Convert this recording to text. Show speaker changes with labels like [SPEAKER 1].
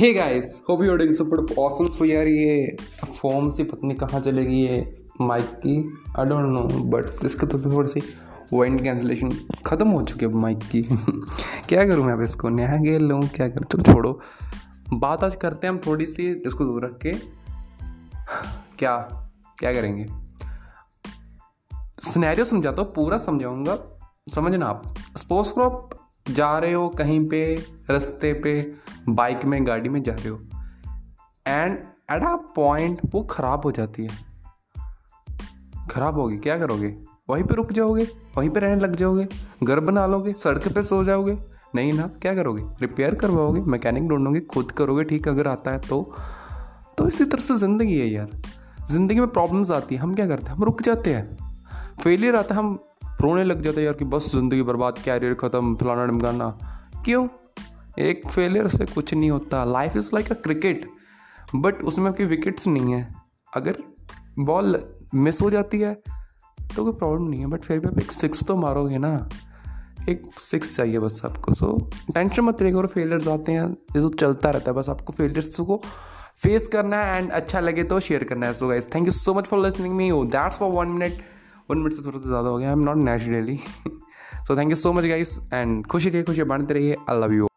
[SPEAKER 1] Hey guys hope you doing super awesome so यार ये form से पता नहीं कहाँ चलेगी ये माइक की? आई डोंट नो बट इसके तो थोड़ी सी वाइंड कैंसिलेशन ख़त्म हो चुकी है माइक की। क्या करूँ मैं अब इसको? नया गेल लूँ? क्या करूँ? चलो छोड़ो। बात आज करते हैं हम थोड़ी सी, इसको दूर रख के। क्या? क्या करेंगे? स्नैरियो समझाता हूँ, पूरा समझाऊँगा। समझना आप। स्पोर्ट्स करो आप जा रहे हो कहीं पे, रास्ते पे, बाइक में, गाड़ी में जा रहे हो। एंड एट अ पॉइंट वो ख़राब हो जाती है। ख़राब होगी, क्या करोगे? वहीं पे रुक जाओगे, वहीं पे रहने लग जाओगे, घर बना लोगे, सड़क पे सो जाओगे। नहीं ना, क्या करोगे? रिपेयर करवाओगे मैकेनिक ढूंढोगे, खुद करोगे, ठीक, अगर आता है तो। तो इसी तरह से ज़िंदगी है यार। ज़िंदगी में प्रॉब्लम्स आती है, हम क्या करते हैं? हम रुक जाते हैं। फेलियर आता है, हम रोने लग जाते हैं यार कि बस ज़िंदगी बर्बाद कैरियर ख़त्म, फलाना ढमकाना क्यों? एक फेलियर से कुछ नहीं होता। Life is like a cricket but उसमें आपकी विकेट्स नहीं है। अगर बॉल मिस हो जाती है तो कोई प्रॉब्लम नहीं है बट फिर भी आप एक सिक्स तो मारोगे ना। एक सिक्स चाहिए बस आपको। सो टेंशन मत लेकर फेलियर्स आते हैं, ये तो चलता रहता है। बस आपको फेलियर्स को फेस करना है एंड अच्छा लगे तो शेयर करना है। So guys thank you so much for listening me you that's for one minute one minute से थोड़ा सा ज़्यादा हो गया I am not naturally so thank you so much guys and खुशी रहिए खुशी बांटते रहिए. I love you